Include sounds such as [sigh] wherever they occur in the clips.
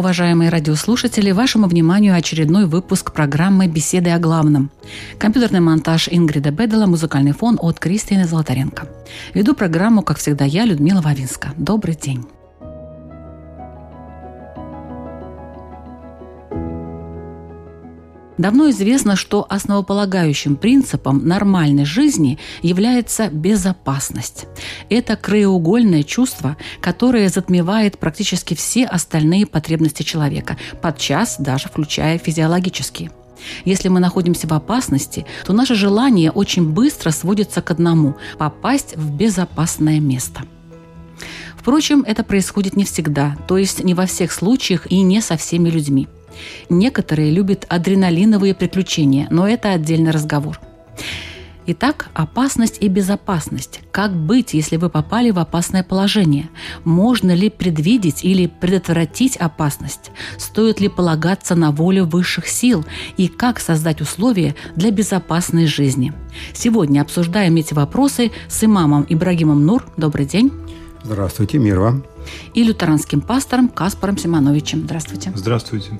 Уважаемые радиослушатели, вашему вниманию очередной выпуск программы «Беседы о главном». Компьютерный монтаж Ингрида Бедела, музыкальный фон от Кристины Золотаренко. Веду программу, как всегда, я, Людмила Вавинска. Добрый день. Давно известно, что основополагающим принципом нормальной жизни является безопасность. Это краеугольное чувство, которое затмевает практически все остальные потребности человека, подчас даже включая физиологические. Если мы находимся в опасности, то наше желание очень быстро сводится к одному – попасть в безопасное место. Впрочем, это происходит не всегда, то есть не во всех случаях и не со всеми людьми. Некоторые любят адреналиновые приключения, но это отдельный разговор. Итак, опасность и безопасность. Как быть, если вы попали в опасное положение? Можно ли предвидеть или предотвратить опасность? Стоит ли полагаться на волю высших сил? И как создать условия для безопасной жизни? Сегодня обсуждаем эти вопросы с имамом Ибрагимом Нур. Добрый день. Здравствуйте, мир вам. И лютеранским пастором Каспаром Симоновичем. Здравствуйте. Здравствуйте.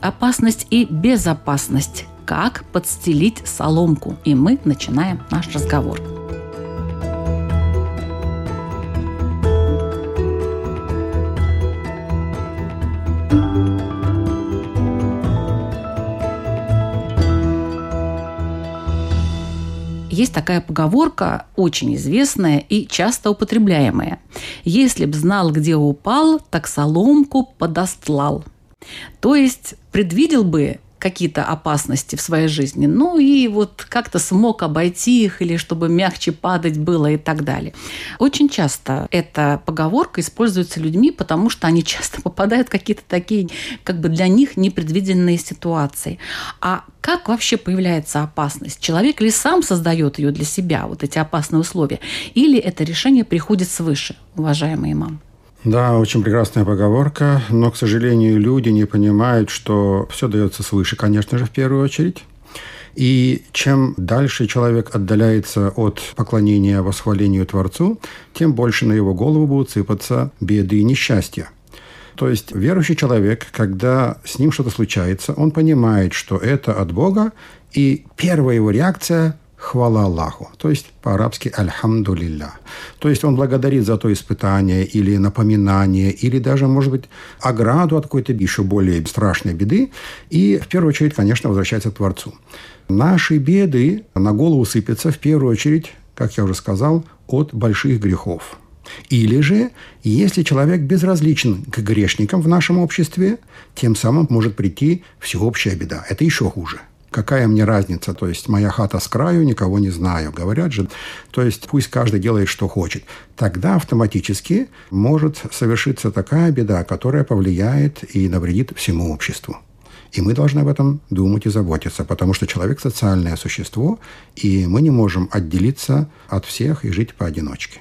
Опасность и безопасность. Как подстелить соломку? И мы начинаем наш разговор. Есть такая поговорка, очень известная и часто употребляемая. «Если б знал, где упал, так соломку подостлал». То есть предвидел бы какие-то опасности в своей жизни, ну и вот как-то смог обойти их или чтобы мягче падать было и так далее. Очень часто эта поговорка используется людьми, потому что они [laughs] часто попадают в какие-то такие как бы для них непредвиденные ситуации. А как вообще появляется опасность? Человек ли сам создает ее для себя, вот эти опасные условия, или это решение приходит свыше, уважаемый имам? Да, очень прекрасная поговорка, но, к сожалению, люди не понимают, что все дается свыше, конечно же, в первую очередь. И чем дальше человек отдаляется от поклонения восхвалению Творцу, тем больше на его голову будут сыпаться беды и несчастья. То есть верующий человек, когда с ним что-то случается, он понимает, что это от Бога, и первая его реакция хвала Аллаху, то есть по-арабски «Альхамдулилля». То есть он благодарит за то испытание или напоминание, или даже, может быть, ограду от какой-то еще более страшной беды, и в первую очередь, конечно, возвращается к Творцу. Наши беды на голову сыпятся в первую очередь, как я уже сказал, от больших грехов. Или же, если человек безразличен к грешникам в нашем обществе, тем самым может прийти всеобщая беда. Это еще хуже. Какая мне разница? То есть моя хата с краю, никого не знаю. Говорят же, то есть пусть каждый делает, что хочет. Тогда автоматически может совершиться такая беда, которая повлияет и навредит всему обществу. И мы должны об этом думать и заботиться, потому что человек – социальное существо, и мы не можем отделиться от всех и жить поодиночке.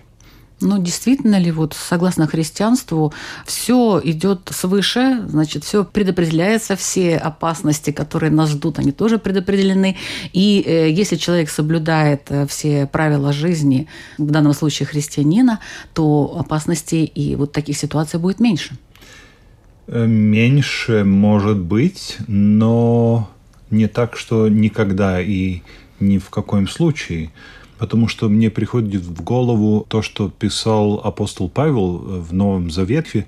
Ну, действительно ли, вот согласно христианству, все идет свыше, значит, все предопределяется, все опасности, которые нас ждут, они тоже предопределены. И э, если человек соблюдает э, все правила жизни, в данном случае христианина, то опасностей и вот таких ситуаций будет меньше. Меньше может быть, но не так, что никогда и ни в каком случае потому что мне приходит в голову то, что писал апостол Павел в Новом Завете,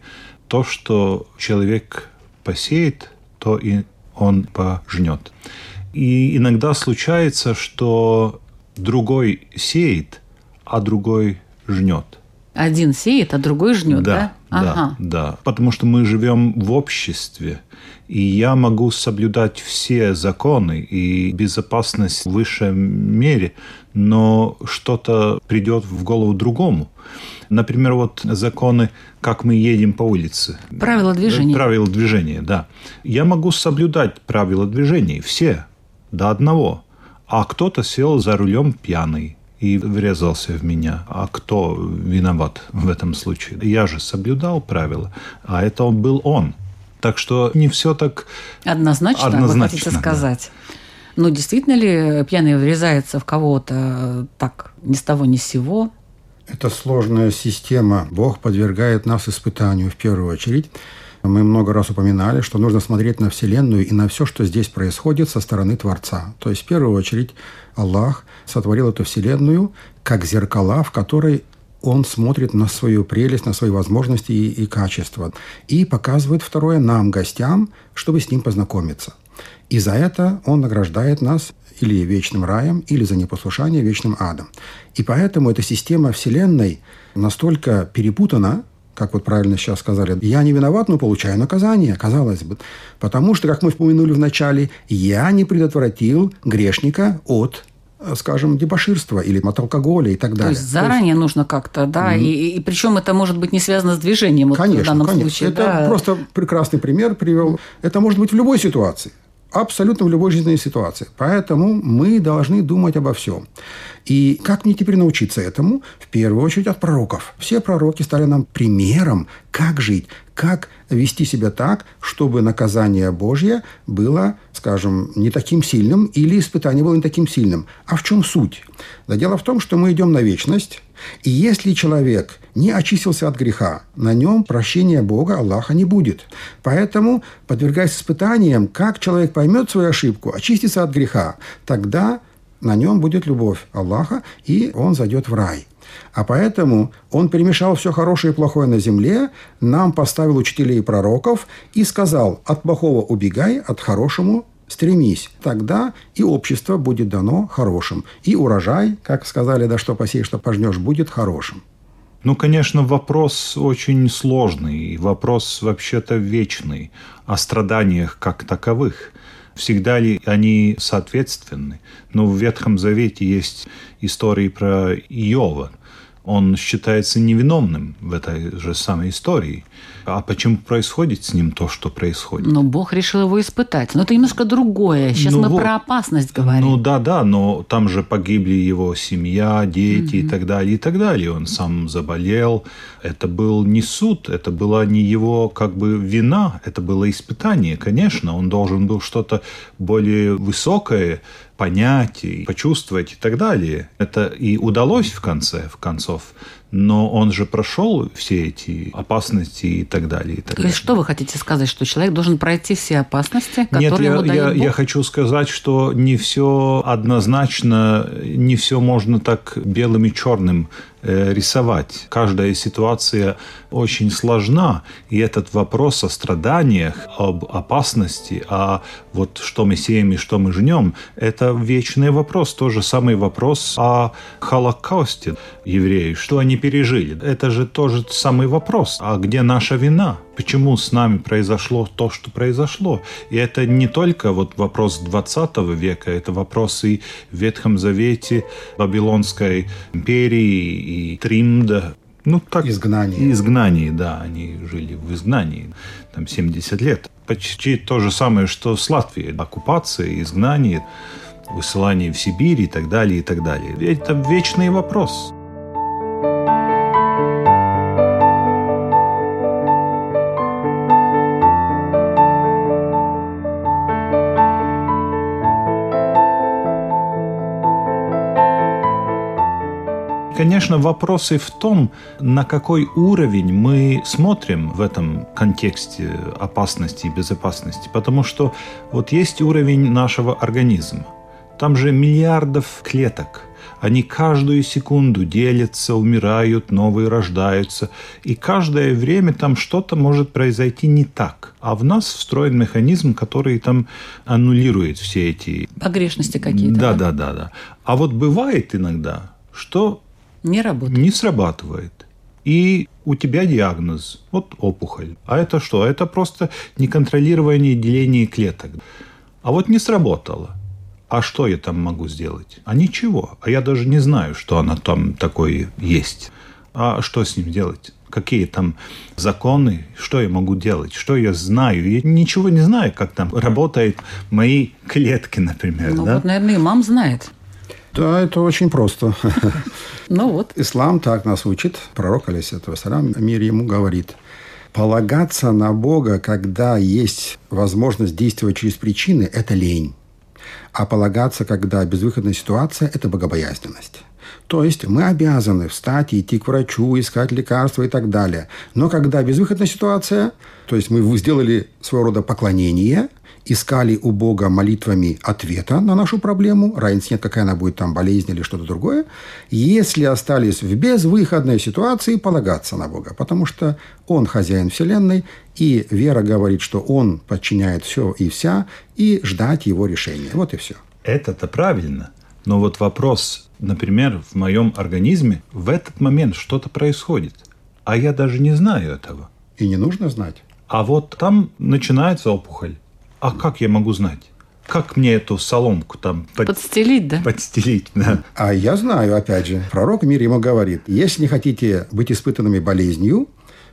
то, что человек посеет, то и он пожнет. И иногда случается, что другой сеет, а другой жнет. Один сеет, а другой жнет, да? Да, ага. да. Потому что мы живем в обществе, и я могу соблюдать все законы и безопасность в высшей мере, но что-то придет в голову другому. Например, вот законы, как мы едем по улице. Правила движения. Правила движения, да. Я могу соблюдать правила движения, все, до одного. А кто-то сел за рулем пьяный и врезался в меня. А кто виноват в этом случае? Я же соблюдал правила, а это был он. Так что не все так Однозначно, Однозначно, вы хотите да. Сказать. Ну, действительно ли пьяный врезается в кого-то э, так, ни с того, ни с сего? Это сложная система. Бог подвергает нас испытанию в первую очередь. Мы много раз упоминали, что нужно смотреть на Вселенную и на все, что здесь происходит со стороны Творца. То есть, в первую очередь, Аллах сотворил эту Вселенную как зеркала, в которой он смотрит на свою прелесть, на свои возможности и, и качества. И показывает второе нам, гостям, чтобы с ним познакомиться. И за это он награждает нас или вечным раем, или за непослушание вечным адом. И поэтому эта система Вселенной настолько перепутана, как вот правильно сейчас сказали, я не виноват, но получаю наказание, казалось бы. Потому что, как мы упомянули в начале, я не предотвратил грешника от скажем, дебоширства или от алкоголя и так далее. То есть заранее нужно как-то, да, mm-hmm. и, и причем это может быть не связано с движением. Вот конечно, в данном конечно. случае. Это да. просто прекрасный пример привел. Это может быть в любой ситуации. Абсолютно в любой жизненной ситуации. Поэтому мы должны думать обо всем. И как мне теперь научиться этому? В первую очередь от пророков. Все пророки стали нам примером, как жить, как вести себя так, чтобы наказание Божье было, скажем, не таким сильным или испытание было не таким сильным. А в чем суть? Да дело в том, что мы идем на вечность, и если человек не очистился от греха, на нем прощения Бога, Аллаха не будет. Поэтому, подвергаясь испытаниям, как человек поймет свою ошибку, очистится от греха, тогда на нем будет любовь Аллаха, и он зайдет в рай. А поэтому он перемешал все хорошее и плохое на земле, нам поставил учителей и пророков и сказал, от плохого убегай, от хорошему стремись. Тогда и общество будет дано хорошим. И урожай, как сказали, да что посеешь, что пожнешь, будет хорошим. Ну, конечно, вопрос очень сложный, вопрос вообще-то вечный о страданиях как таковых. Всегда ли они соответственны? Но в Ветхом Завете есть истории про Иова. Он считается невиновным в этой же самой истории. А почему происходит с ним то, что происходит? Но Бог решил его испытать. Но это немножко другое. Сейчас Ну мы вот. про опасность говорим. Ну да, да, но там же погибли его семья, дети и так далее, и так далее. Он сам заболел. Это был не суд, это была не его как бы вина, это было испытание, конечно. Он должен был что-то более высокое понять и почувствовать и так далее. Это и удалось в конце, в концов. Но он же прошел все эти опасности и так далее. И так То далее. есть что вы хотите сказать, что человек должен пройти все опасности, Нет, которые я, ему я, дает Бог? я хочу сказать, что не все однозначно, не все можно так белым и черным рисовать. Каждая ситуация очень сложна, и этот вопрос о страданиях, об опасности, а вот что мы сеем и что мы жнем, это вечный вопрос. Тот же самый вопрос о Холокосте евреев, что они пережили. Это же тот же самый вопрос. А где наша вина? Почему с нами произошло то, что произошло? И это не только вот вопрос 20 века, это вопрос и в Ветхом Завете Вавилонской империи и Тримда. Ну, так, Изгнание. Изгнание, да, они жили в изгнании, там 70 лет. Почти то же самое, что с Латвией. Оккупация, изгнание, высылание в Сибирь и так далее, и так далее. Это вечный вопрос. Конечно, вопросы в том, на какой уровень мы смотрим в этом контексте опасности и безопасности. Потому что вот есть уровень нашего организма. Там же миллиардов клеток. Они каждую секунду делятся, умирают, новые рождаются. И каждое время там что-то может произойти не так. А в нас встроен механизм, который там аннулирует все эти... Погрешности какие-то. Да, да, да, да. А вот бывает иногда, что Не работает. не срабатывает. И у тебя диагноз, вот опухоль. А это что? Это просто неконтролирование деления клеток. А вот не сработало. А что я там могу сделать? А ничего. А я даже не знаю, что она там такое есть. А что с ним делать? Какие там законы? Что я могу делать? Что я знаю? Я ничего не знаю, как там работают мои клетки, например. Ну да? вот, наверное, имам знает. Да, это очень просто. [laughs] Ну вот. Ислам так нас учит. Пророк, алейсалам, мир ему говорит, полагаться на Бога, когда есть возможность действовать через причины, это лень. А полагаться, когда безвыходная ситуация, это богобоязненность. То есть мы обязаны встать идти к врачу, искать лекарства и так далее. Но когда безвыходная ситуация, то есть мы сделали своего рода поклонение, искали у Бога молитвами ответа на нашу проблему, разницы нет, какая она будет, там, болезнь или что-то другое, если остались в безвыходной ситуации, полагаться на Бога, потому что Он хозяин Вселенной, и вера говорит, что Он подчиняет все и вся, и ждать Его решения. Вот и все. Это-то правильно. Но вот вопрос, например, в моем организме в этот момент что-то происходит, а я даже не знаю этого. И не нужно знать. А вот там начинается опухоль. А как я могу знать? Как мне эту соломку там под- Подстелить, да? подстелить? Да. А я знаю, опять же, пророк мир ему говорит, если не хотите быть испытанными болезнью,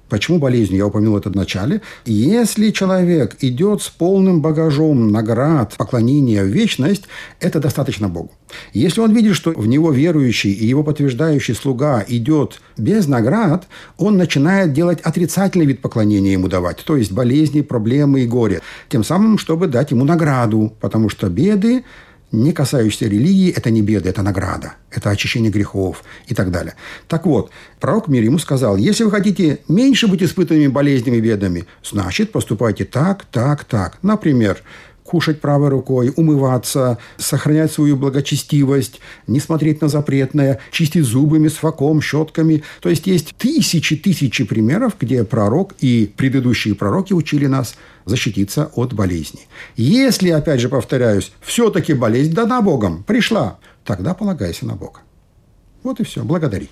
Почему болезнью? Я упомянул это в начале. Если человек идет с полным багажом наград, поклонения в вечность, это достаточно Богу. Если он видит, что в него верующий и его подтверждающий слуга идет без наград, он начинает делать отрицательный вид поклонения ему давать, то есть болезни, проблемы и горе. Тем самым, чтобы дать ему награду, потому что беды не касающиеся религии, это не беда, это награда, это очищение грехов и так далее. Так вот, пророк мир ему сказал, если вы хотите меньше быть испытанными болезнями и бедами, значит, поступайте так, так, так. Например, кушать правой рукой, умываться, сохранять свою благочестивость, не смотреть на запретное, чистить зубы месфаком, щетками. То есть есть тысячи-тысячи примеров, где пророк и предыдущие пророки учили нас защититься от болезни. Если, опять же повторяюсь, все-таки болезнь дана Богом, пришла, тогда полагайся на Бога. Вот и все. Благодари.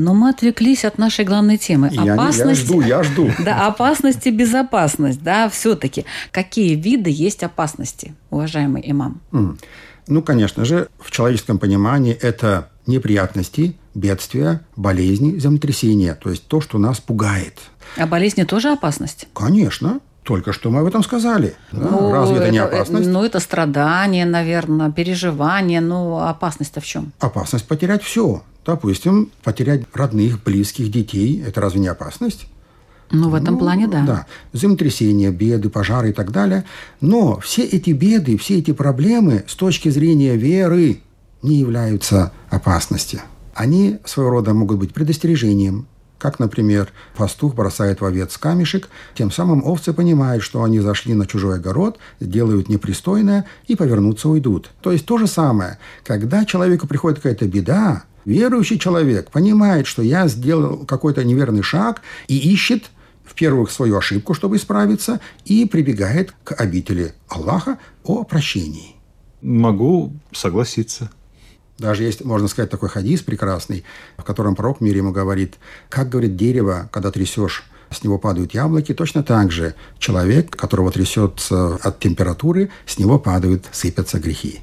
Но мы отвлеклись от нашей главной темы. Я, не- я опасность. жду, я жду. [laughs] Да, опасность и безопасность, да, все-таки. Какие виды есть опасности, уважаемый имам? Ну, конечно же, в человеческом понимании это неприятности, бедствия, болезни, землетрясения. То есть то, что нас пугает. А болезни тоже опасность? Конечно. Только что мы об этом сказали. Да? Ну, Разве это, не э, опасность? Ну, это страдание, наверное, переживание. Ну, опасность-то в чем? Опасность потерять все. Допустим, потерять родных, близких, детей. Это разве не опасность? Ну, в этом плане, да. Да. Землетрясения, беды, пожары и так далее. Но все эти беды, все эти проблемы с точки зрения веры не являются опасностью. Они своего рода могут быть предостережением. Как, например, пастух бросает в овец камешек, тем самым овцы понимают, что они зашли на чужой огород, сделают непристойное и повернутся уйдут. То есть то же самое. Когда человеку приходит какая-то беда, верующий человек понимает, что я сделал какой-то неверный шаг и ищет в первую свою ошибку, чтобы исправиться, и прибегает к обители Аллаха о прощении. Могу согласиться. Даже есть, можно сказать, такой хадис прекрасный, в котором пророк мир ему говорит, как, говорит, дерево, когда трясешь, с него падают яблоки, точно так же человек, которого трясется от температуры, с него падают, сыпятся грехи.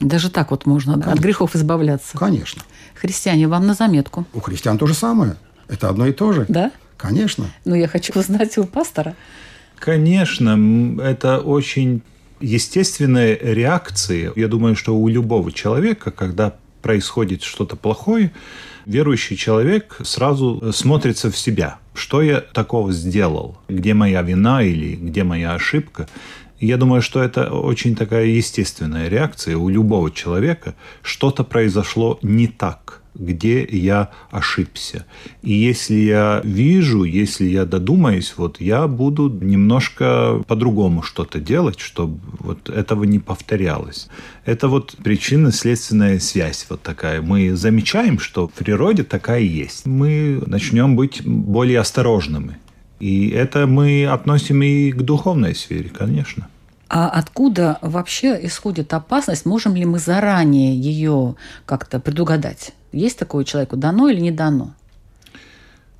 Даже так вот можно да, от грехов избавляться. Конечно. Христиане, вам на заметку. У христиан то же самое. Это одно и то же. Да? Конечно. Ну, я хочу узнать у пастора. Конечно, это очень естественная реакция. Я думаю, что у любого человека, когда происходит что-то плохое, верующий человек сразу смотрится в себя. Что я такого сделал? Где моя вина или где моя ошибка? Я думаю, что это очень такая естественная реакция у любого человека. Что-то произошло не так, где я ошибся. И если я вижу, если я додумаюсь, вот я буду немножко по-другому что-то делать, чтобы вот этого не повторялось. Это вот причинно-следственная связь вот такая. Мы замечаем, что в природе такая есть. Мы начнем быть более осторожными. И это мы относим и к духовной сфере, конечно. А откуда вообще исходит опасность? Можем ли мы заранее ее как-то предугадать? Есть такое человеку дано или не дано?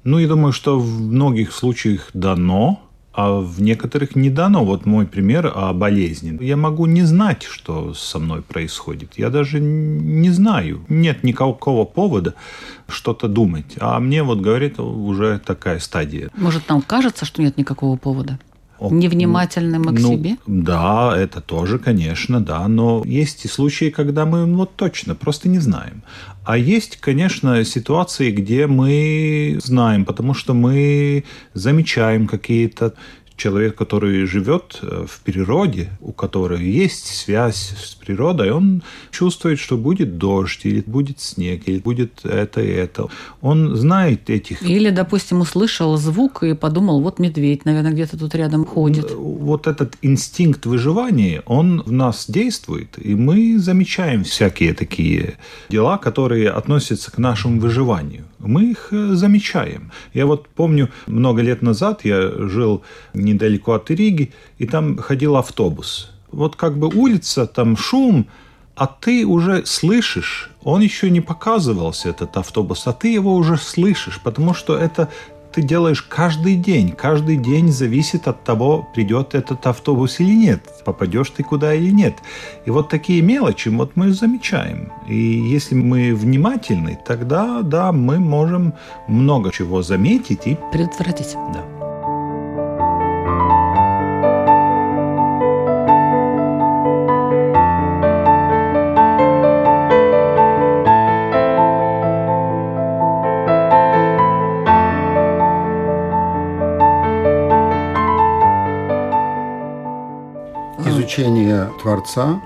Ну, я думаю, что в многих случаях дано, а в некоторых не дано. Вот мой пример о болезни. Я могу не знать, что со мной происходит. Я даже не знаю. Нет никакого повода что-то думать. А мне вот говорит уже такая стадия. Может, нам кажется, что нет никакого повода? Невнимательны мы к ну, себе? Да, это тоже, конечно, да. Но есть и случаи, когда мы вот точно просто не знаем. А есть, конечно, ситуации, где мы знаем, потому что мы замечаем какие-то человек, который живет э, в природе, у которого есть связь с природой, он чувствует, что будет дождь, или будет снег, или будет это и это. Он знает этих... Или, допустим, услышал звук и подумал, вот медведь, наверное, где-то тут рядом ходит. Вот этот инстинкт выживания, он в нас действует, и мы замечаем всякие такие дела, которые относятся к нашему выживанию. Мы их э, замечаем. Я вот помню, много лет назад я жил недалеко от Риги, и там ходил автобус. Вот как бы улица, там шум, а ты уже слышишь, он еще не показывался, этот автобус, а ты его уже слышишь, потому что это ты делаешь каждый день. Каждый день зависит от того, придет этот автобус или нет, попадешь ты куда или нет. И вот такие мелочи вот мы замечаем. И если мы внимательны, тогда, да, мы можем много чего заметить и предотвратить. Да. Творца,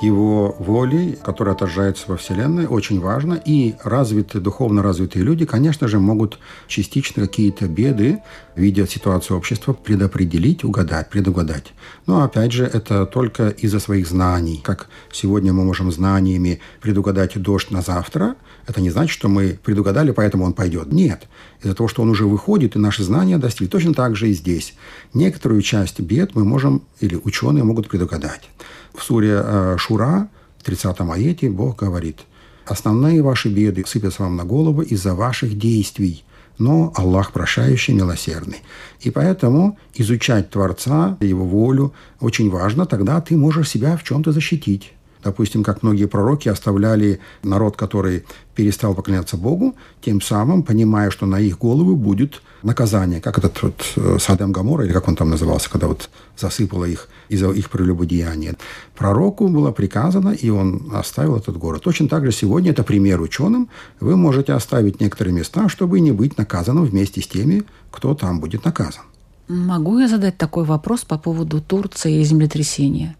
его воли, которая отражается во Вселенной, очень важно. И развитые, духовно развитые люди, конечно же, могут частично какие-то беды, видя ситуацию общества, предопределить, угадать, предугадать. Но, опять же, это только из-за своих знаний. Как сегодня мы можем знаниями предугадать дождь на завтра, это не значит, что мы предугадали, поэтому он пойдет. Нет. Из-за того, что он уже выходит, и наши знания достигли. Точно так же и здесь. Некоторую часть бед мы можем, или ученые могут предугадать. В суре э, Шура, в 30-м аяте, Бог говорит, «Основные ваши беды сыпятся вам на голову из-за ваших действий, но Аллах прощающий, милосердный. И поэтому изучать Творца, Его волю очень важно, тогда ты можешь себя в чем-то защитить. Допустим, как многие пророки оставляли народ, который перестал поклоняться Богу, тем самым понимая, что на их головы будет наказание, как этот вот э, Садам Гамора, или как он там назывался, когда вот засыпало их из-за их прелюбодеяния. Пророку было приказано, и он оставил этот город. Точно так же сегодня, это пример ученым, вы можете оставить некоторые места, чтобы не быть наказанным вместе с теми, кто там будет наказан. Могу я задать такой вопрос по поводу Турции и землетрясения?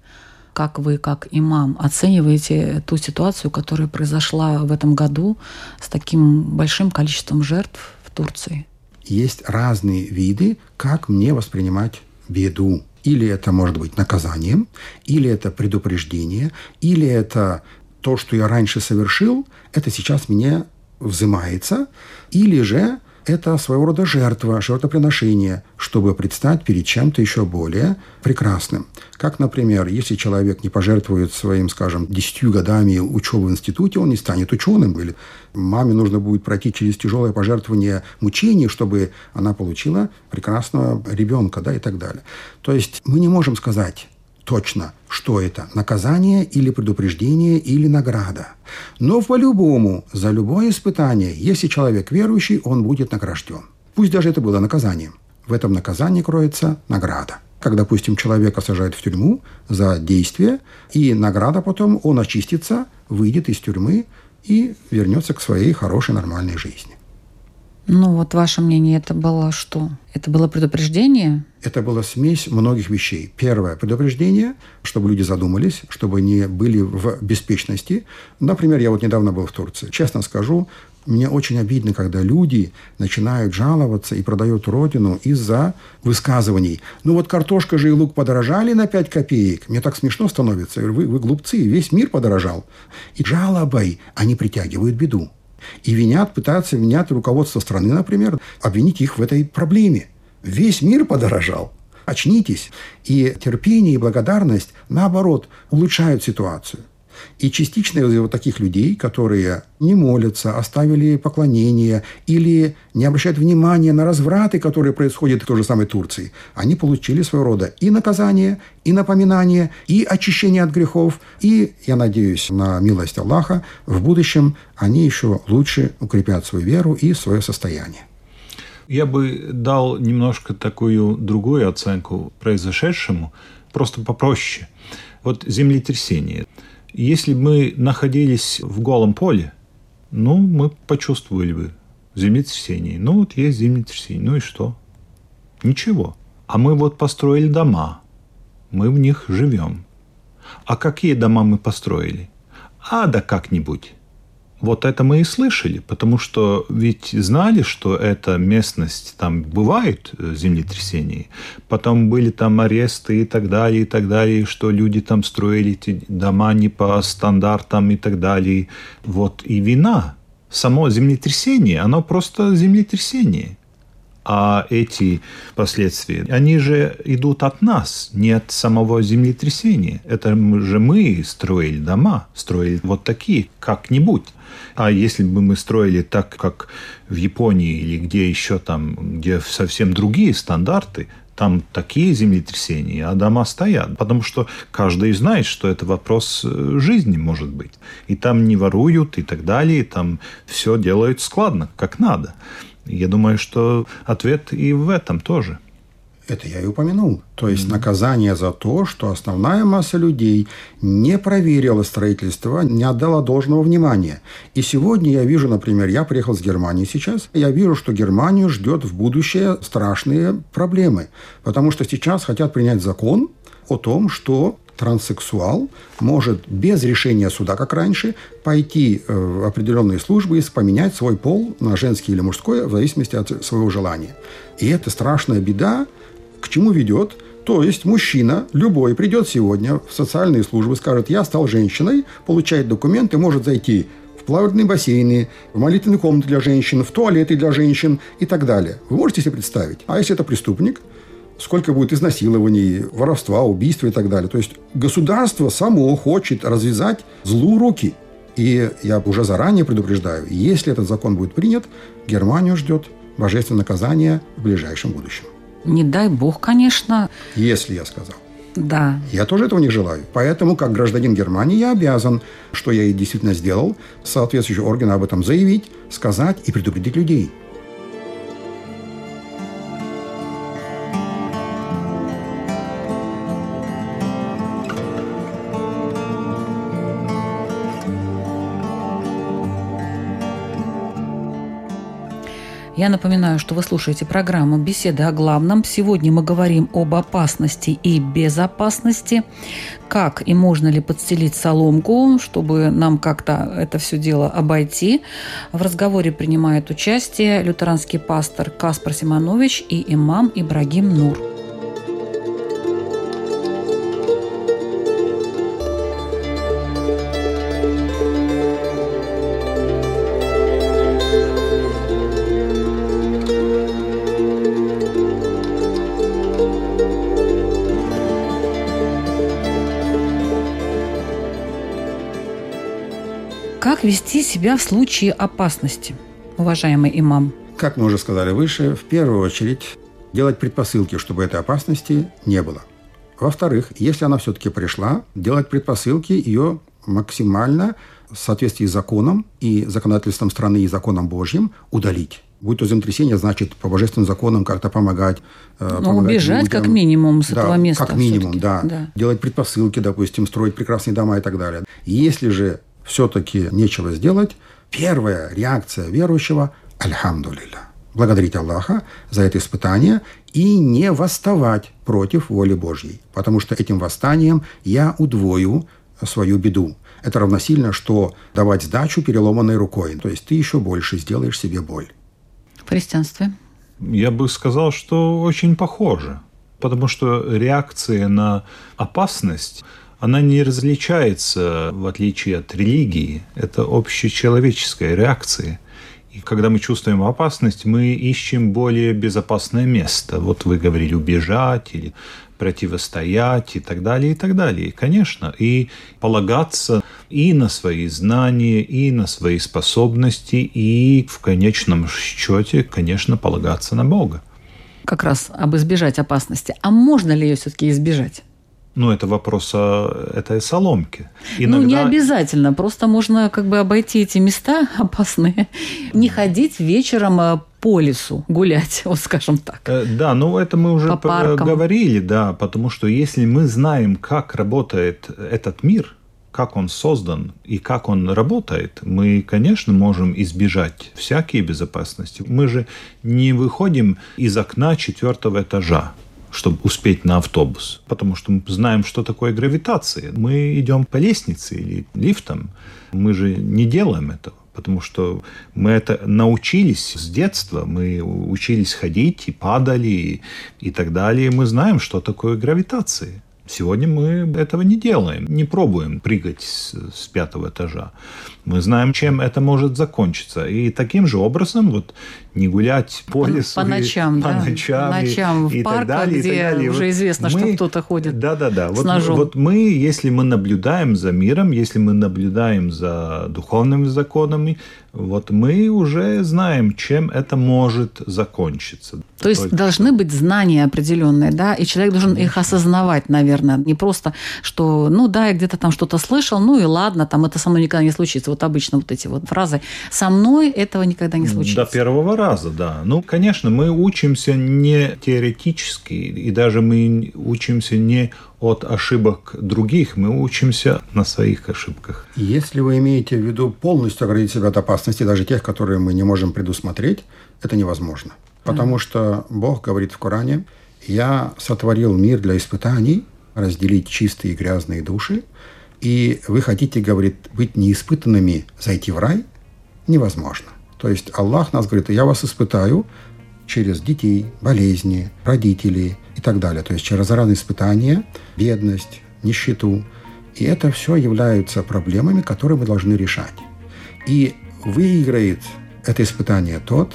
Как вы, как имам, оцениваете ту ситуацию, которая произошла в этом году с таким большим количеством жертв в Турции? Есть разные виды, как мне воспринимать беду. Или это может быть наказанием, или это предупреждение, или это то, что я раньше совершил, это сейчас мне взимается, или же это своего рода жертва, жертвоприношение, чтобы предстать перед чем-то еще более прекрасным. Как, например, если человек не пожертвует своим, скажем, десятью годами учебы в институте, он не станет ученым. Или маме нужно будет пройти через тяжелое пожертвование мучений, чтобы она получила прекрасного ребенка, да, и так далее. То есть мы не можем сказать, точно, что это – наказание или предупреждение или награда. Но по-любому, за любое испытание, если человек верующий, он будет награжден. Пусть даже это было наказанием. В этом наказании кроется награда. Как, допустим, человека сажают в тюрьму за действие, и награда потом, он очистится, выйдет из тюрьмы и вернется к своей хорошей нормальной жизни. Ну вот ваше мнение, это было что? Это было предупреждение? Это была смесь многих вещей. Первое – предупреждение, чтобы люди задумались, чтобы не были в беспечности. Например, я вот недавно был в Турции. Честно скажу, мне очень обидно, когда люди начинают жаловаться и продают родину из-за высказываний. Ну вот картошка же и лук подорожали на 5 копеек. Мне так смешно становится. Вы, вы глупцы, весь мир подорожал. И жалобой они притягивают беду. И винят, пытаются винять руководство страны, например, обвинить их в этой проблеме. Весь мир подорожал. Очнитесь. И терпение и благодарность, наоборот, улучшают ситуацию. И частично из вот таких людей, которые не молятся, оставили поклонение или не обращают внимания на развраты, которые происходят в той же самой Турции, они получили своего рода и наказание, и напоминание, и очищение от грехов, и, я надеюсь, на милость Аллаха, в будущем они еще лучше укрепят свою веру и свое состояние. Я бы дал немножко такую другую оценку произошедшему, просто попроще. Вот землетрясение. Если бы мы находились в голом поле, ну, мы почувствовали бы землетрясение. Ну, вот есть землетрясение. Ну и что? Ничего. А мы вот построили дома. Мы в них живем. А какие дома мы построили? А да как-нибудь. Вот это мы и слышали, потому что ведь знали, что эта местность, там бывают э, землетрясения, потом были там аресты и так далее, и так далее, что люди там строили эти дома не по стандартам и так далее. Вот и вина. Само землетрясение, оно просто землетрясение. А эти последствия, они же идут от нас, не от самого землетрясения. Это же мы строили дома, строили вот такие, как-нибудь. А если бы мы строили так, как в Японии или где еще там, где совсем другие стандарты, там такие землетрясения, а дома стоят. Потому что каждый знает, что это вопрос э, жизни может быть. И там не воруют и так далее, и там все делают складно, как надо. Я думаю, что ответ и в этом тоже. Это я и упомянул. То есть mm-hmm. наказание за то, что основная масса людей не проверила строительство, не отдала должного внимания. И сегодня я вижу, например, я приехал с Германии сейчас, я вижу, что Германию ждет в будущее страшные проблемы. Потому что сейчас хотят принять закон о том, что транссексуал может без решения суда, как раньше, пойти э, в определенные службы и поменять свой пол на женский или мужской в зависимости от своего желания. И это страшная беда, к чему ведет? То есть мужчина, любой, придет сегодня в социальные службы, скажет, я стал женщиной, получает документы, может зайти в плавательные бассейны, в молитвенные комнаты для женщин, в туалеты для женщин и так далее. Вы можете себе представить? А если это преступник, сколько будет изнасилований, воровства, убийства и так далее. То есть государство само хочет развязать злу руки. И я уже заранее предупреждаю, если этот закон будет принят, Германию ждет божественное наказание в ближайшем будущем. Не дай бог, конечно. Если я сказал. Да. Я тоже этого не желаю. Поэтому, как гражданин Германии, я обязан, что я и действительно сделал, соответствующие органы об этом заявить, сказать и предупредить людей. Я напоминаю, что вы слушаете программу «Беседы о главном». Сегодня мы говорим об опасности и безопасности. Как и можно ли подстелить соломку, чтобы нам как-то это все дело обойти. В разговоре принимают участие лютеранский пастор Каспар Симонович и имам Ибрагим Нур. Как вести себя в случае опасности, уважаемый имам? Как мы уже сказали выше, в первую очередь делать предпосылки, чтобы этой опасности не было. Во-вторых, если она все-таки пришла, делать предпосылки ее максимально в соответствии с законом и законодательством страны и законом Божьим удалить. Будь то землетрясение, значит, по божественным законам как-то помогать. Э, ну, помогать убежать людям. как минимум с да, этого места. Как минимум, да. да. Делать предпосылки, допустим, строить прекрасные дома и так далее. Если же все-таки нечего сделать, первая реакция верующего – «Альхамдулилля» благодарить Аллаха за это испытание и не восставать против воли Божьей. Потому что этим восстанием я удвою свою беду. Это равносильно, что давать сдачу переломанной рукой. То есть ты еще больше сделаешь себе боль. В христианстве? Я бы сказал, что очень похоже. Потому что реакция на опасность она не различается, в отличие от религии. Это общечеловеческая реакция. И когда мы чувствуем опасность, мы ищем более безопасное место. Вот вы говорили убежать или противостоять и так далее, и так далее. Конечно. И полагаться и на свои знания, и на свои способности, и в конечном счете, конечно, полагаться на Бога. Как раз об избежать опасности. А можно ли ее все-таки избежать? Ну, это вопрос о этой соломке. Иногда... Ну, не обязательно. Просто можно как бы обойти эти места [laughs] опасные. Не ходить вечером э, по лесу гулять, [laughs] вот скажем так. Э, да, ну это мы уже говорили, да, потому что если мы знаем, как работает этот мир, как он создан и как он работает, мы, конечно, можем избежать всякие безопасности. Мы же не выходим из окна четвертого этажа чтобы успеть на автобус, потому что мы знаем, что такое гравитация. Мы идем по лестнице или лифтом, мы же не делаем этого потому что мы это научились с детства, мы учились ходить и падали и, и так далее. Мы знаем, что такое гравитация. Сегодня мы этого не делаем, не пробуем прыгать с, с пятого этажа. Мы знаем, чем это может закончиться. И таким же образом вот не гулять по лесу. По ночам, и, да. По ночам. По ночам и, в парках, далее, где и так далее. уже известно, мы, что кто-то ходит Да-да-да. вот, ножом. Вот мы, если мы наблюдаем за миром, если мы наблюдаем за духовными законами, вот мы уже знаем, чем это может закончиться. То есть Только должны что. быть знания определенные, да, и человек должен Конечно. их осознавать, наверное, не просто, что, ну да, я где-то там что-то слышал, ну и ладно, там это со мной никогда не случится. Вот обычно вот эти вот фразы «со мной этого никогда не случится». До первого раза, да. Ну, конечно, мы учимся не теоретически, и даже мы учимся не от ошибок других, мы учимся на своих ошибках. Если вы имеете в виду полностью оградить себя от опасности, даже тех, которые мы не можем предусмотреть, это невозможно. Потому что Бог говорит в Коране, «Я сотворил мир для испытаний, разделить чистые и грязные души, и вы хотите, говорит, быть неиспытанными, зайти в рай? Невозможно. То есть Аллах нас говорит, я вас испытаю через детей, болезни, родителей и так далее. То есть через разные испытания, бедность, нищету. И это все являются проблемами, которые мы должны решать. И выиграет это испытание тот,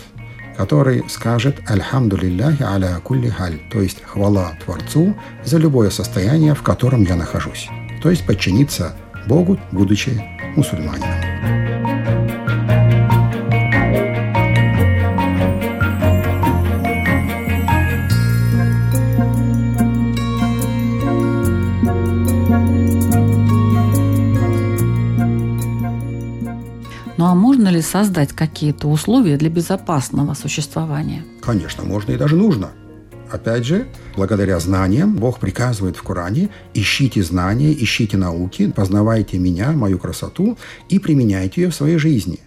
который скажет «Альхамду лилляхи аля кулли халь», то есть «Хвала Творцу за любое состояние, в котором я нахожусь», то есть подчиниться Богу, будучи мусульманином. Можно ли создать какие-то условия для безопасного существования? Конечно, можно и даже нужно. Опять же, благодаря знаниям Бог приказывает в Коране «Ищите знания, ищите науки, познавайте меня, мою красоту и применяйте ее в своей жизни».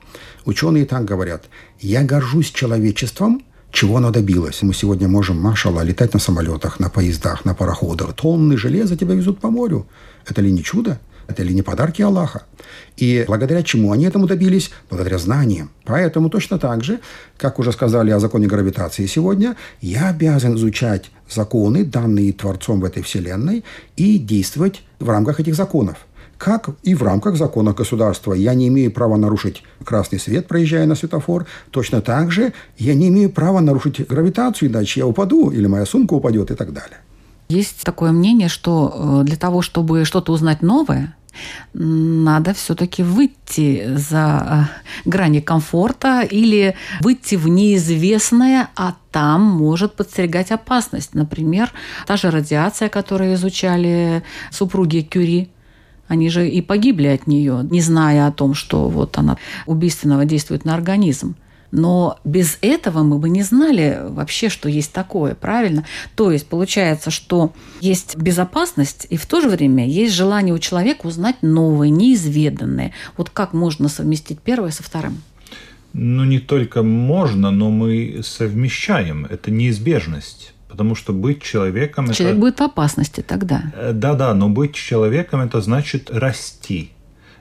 Ученые так говорят «Я горжусь человечеством, чего оно добилось. Мы сегодня можем, машалла, летать на самолетах, на поездах, на пароходах. Тонны железа тебя везут по морю. Это ли не чудо? Это ли не подарки Аллаха? И благодаря чему они этому добились? Благодаря знаниям. Поэтому точно так же, как уже сказали о законе гравитации сегодня, я обязан изучать законы, данные Творцом в этой Вселенной, и действовать в рамках этих законов как и в рамках закона государства. Я не имею права нарушить красный свет, проезжая на светофор. Точно так же я не имею права нарушить гравитацию, иначе я упаду, или моя сумка упадет и так далее. Есть такое мнение, что э, для того, чтобы что-то узнать новое, надо все-таки выйти за э, грани комфорта или выйти в неизвестное, а там может подстерегать опасность. Например, та же радиация, которую изучали супруги Кюри, они же и погибли от нее, не зная о том, что вот она убийственно действует на организм. Но без этого мы бы не знали вообще, что есть такое, правильно? То есть получается, что есть безопасность, и в то же время есть желание у человека узнать новое, неизведанное. Вот как можно совместить первое со вторым? Ну, не только можно, но мы совмещаем. Это неизбежность. Потому что быть человеком... Человек это... будет в опасности тогда. Э, да-да, но быть человеком – это значит расти.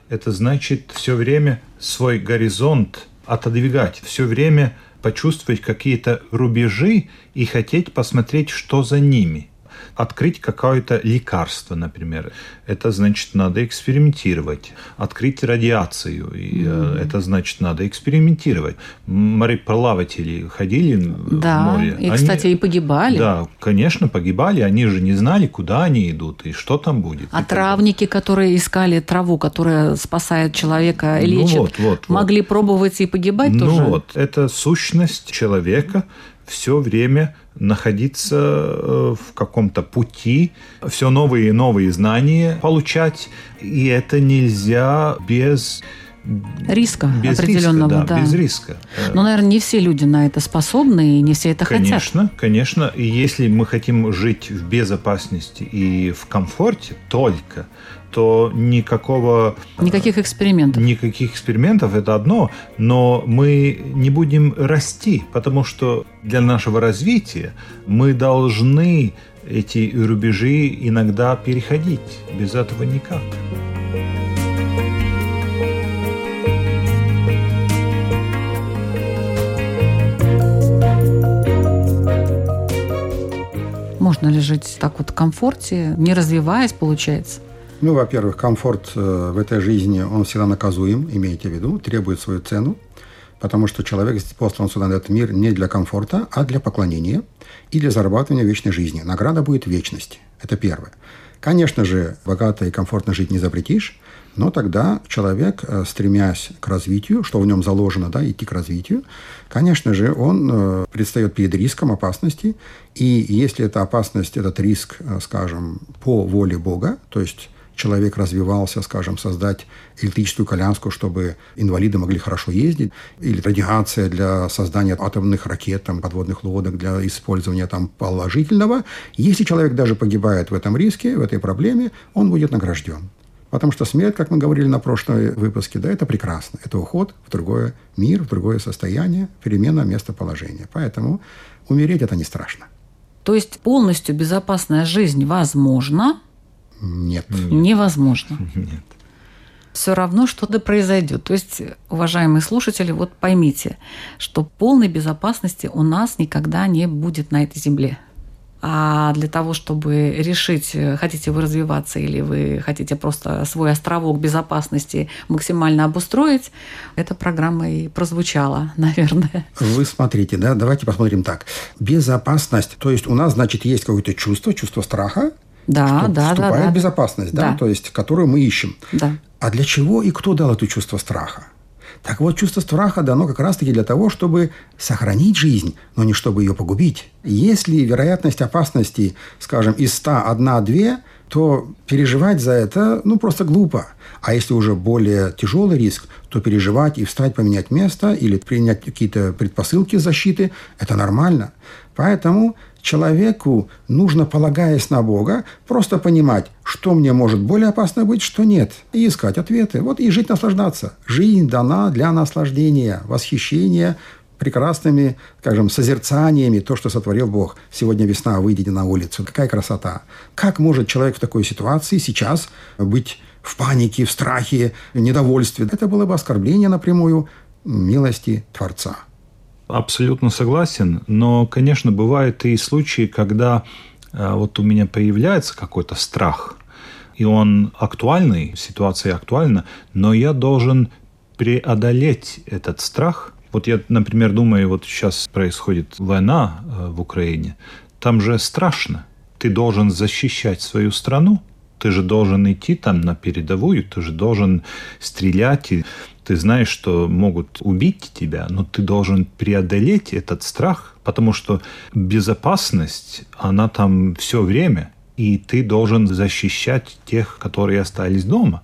Это значит все время свой горизонт отодвигать, все время почувствовать какие-то рубежи и хотеть посмотреть, что за ними. Открыть какое-то лекарство, например, это значит надо экспериментировать. Открыть радиацию, и, mm-hmm. это значит надо экспериментировать. Мореплаватели ходили да, в море. и, они, кстати, и погибали. Да, конечно, погибали. Они же не знали, куда они идут и что там будет. А травники, которые искали траву, которая спасает человека, лечит, ну, вот, вот, могли вот. пробовать и погибать ну тоже? Ну вот, это сущность человека все время находиться э, в каком-то пути, все новые и новые знания получать, и это нельзя без риска без определенного, риска, да, да. без риска. Но, наверное, не все люди на это способны и не все это конечно, хотят. Конечно, конечно. И если мы хотим жить в безопасности и в комфорте только, то никакого... Никаких экспериментов. Никаких экспериментов, это одно, но мы не будем расти, потому что для нашего развития мы должны эти рубежи иногда переходить. Без этого никак. Можно ли жить так вот в комфорте, не развиваясь, получается? Ну, во-первых, комфорт э, в этой жизни, он всегда наказуем, имейте в виду, требует свою цену, потому что человек послан сюда на этот мир не для комфорта, а для поклонения и для зарабатывания вечной жизни. Награда будет вечность. Это первое. Конечно же, богато и комфортно жить не запретишь, но тогда человек, э, стремясь к развитию, что в нем заложено, да, идти к развитию, конечно же, он э, предстает перед риском опасности. И если эта опасность, этот риск, скажем, по воле Бога, то есть человек развивался, скажем, создать электрическую коляску, чтобы инвалиды могли хорошо ездить, или радиация для создания атомных ракет, там, подводных лодок, для использования там, положительного. Если человек даже погибает в этом риске, в этой проблеме, он будет награжден. Потому что смерть, как мы говорили на прошлом выпуске, да, это прекрасно. Это уход в другой мир, в другое состояние, перемена местоположения. Поэтому умереть это не страшно. То есть полностью безопасная жизнь возможна, нет. Невозможно. [laughs] Нет. Все равно что-то произойдет. То есть, уважаемые слушатели, вот поймите, что полной безопасности у нас никогда не будет на этой земле. А для того, чтобы решить, хотите вы развиваться или вы хотите просто свой островок безопасности максимально обустроить, эта программа и прозвучала, [laughs] наверное. Вы смотрите, да, давайте посмотрим так. Безопасность, то есть у нас, значит, есть какое-то чувство, чувство страха, да, что да, вступает да, безопасность, да? Да. то есть которую мы ищем. Да. А для чего и кто дал это чувство страха? Так вот, чувство страха дано как раз-таки для того, чтобы сохранить жизнь, но не чтобы ее погубить. Если вероятность опасности, скажем, из 100 одна-две, то переживать за это, ну, просто глупо. А если уже более тяжелый риск, то переживать и встать, поменять место или принять какие-то предпосылки защиты – это нормально. Поэтому человеку нужно, полагаясь на Бога, просто понимать, что мне может более опасно быть, что нет, и искать ответы. Вот и жить, наслаждаться. Жизнь дана для наслаждения, восхищения прекрасными, скажем, созерцаниями то, что сотворил Бог. Сегодня весна, выйдите на улицу. Какая красота. Как может человек в такой ситуации сейчас быть в панике, в страхе, в недовольстве? Это было бы оскорбление напрямую милости Творца. Абсолютно согласен, но, конечно, бывают и случаи, когда э, вот у меня появляется какой-то страх, и он актуальный, ситуация актуальна, но я должен преодолеть этот страх. Вот я, например, думаю, вот сейчас происходит война э, в Украине, там же страшно. Ты должен защищать свою страну, ты же должен идти там на передовую, ты же должен стрелять, и ты знаешь, что могут убить тебя, но ты должен преодолеть этот страх, потому что безопасность, она там все время, и ты должен защищать тех, которые остались дома.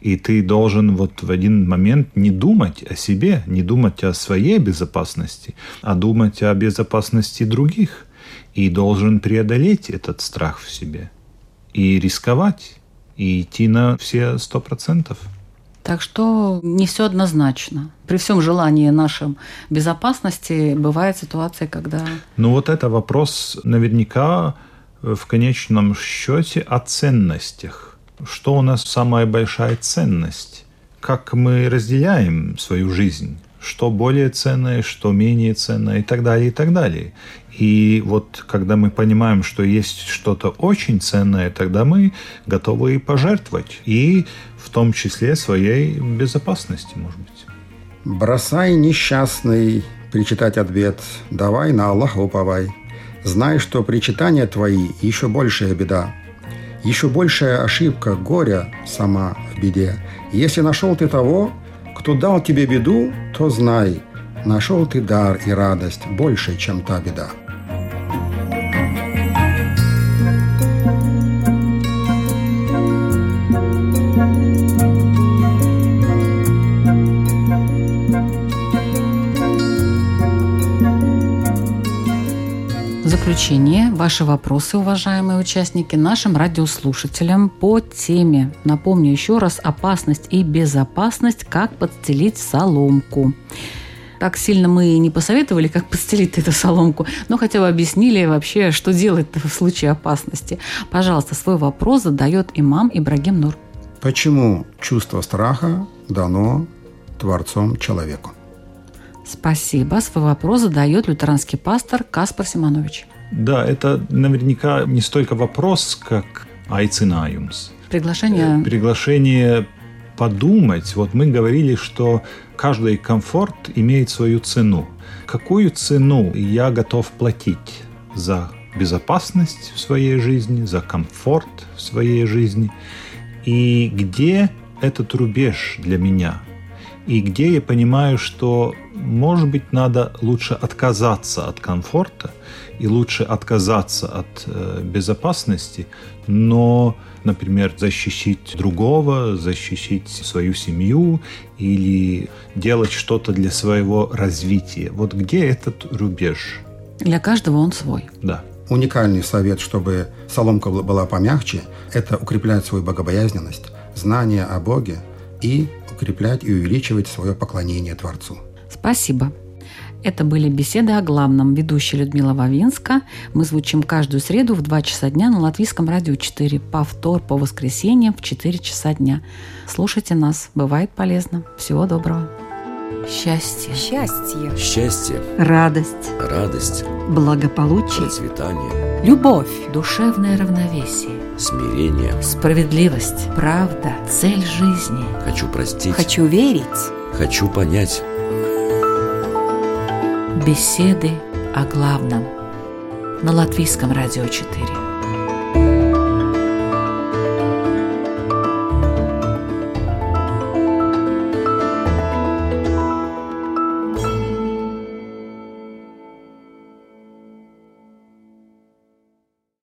И ты должен вот в один момент не думать о себе, не думать о своей безопасности, а думать о безопасности других. И должен преодолеть этот страх в себе. И рисковать, и идти на все сто процентов. Так что не все однозначно. При всем желании нашем безопасности бывает ситуация, когда... Ну вот это вопрос наверняка в конечном счете о ценностях. Что у нас самая большая ценность? Как мы разделяем свою жизнь? Что более ценное, что менее ценное и так далее, и так далее. И вот когда мы понимаем, что есть что-то очень ценное, тогда мы готовы и пожертвовать. И в том числе своей безопасности, может быть. Бросай, несчастный, причитать ответ, давай на Аллаха уповай. Знай, что причитания твои еще большая беда. Еще большая ошибка горя сама в беде. Если нашел ты того, кто дал тебе беду, то знай, нашел ты дар и радость больше, чем та беда. Заключение ваши вопросы, уважаемые участники, нашим радиослушателям по теме. Напомню еще раз, опасность и безопасность, как подстелить соломку. Так сильно мы не посоветовали, как подстелить эту соломку, но хотя бы объяснили вообще, что делать в случае опасности. Пожалуйста, свой вопрос задает имам Ибрагим Нур. Почему чувство страха дано Творцом человеку? Спасибо. Свой вопрос задает лютеранский пастор Каспар Симонович. Да, это наверняка не столько вопрос, как айцинаюмс. Приглашение Приглашение подумать. Вот мы говорили, что каждый комфорт имеет свою цену. Какую цену я готов платить за безопасность в своей жизни, за комфорт в своей жизни? И где этот рубеж для меня? И где я понимаю, что, может быть, надо лучше отказаться от комфорта и лучше отказаться от э, безопасности, но, например, защищить другого, защищить свою семью или делать что-то для своего развития. Вот где этот рубеж? для каждого он свой. Да. Уникальный совет, чтобы соломка была- была помягче, это укреплять свою богобоязненность, знание о Боге и укреплять и увеличивать свое поклонение Творцу. Спасибо. Это были беседы о главном. Ведущая Людмила Вавинска. Мы звучим каждую среду в 2 часа дня на Латвийском радио 4. Повтор по воскресеньям в 4 часа дня. Слушайте нас. Бывает полезно. Всего доброго. Счастье. Счастье. Счастье, Радость. радость, Благополучие. процветание, Любовь. Душевное равновесие. смирение. Справедливость. Правда. Цель жизни. Хочу простить, Хочу верить. хочу понять. Беседы о главном. На Латвийском радио 4.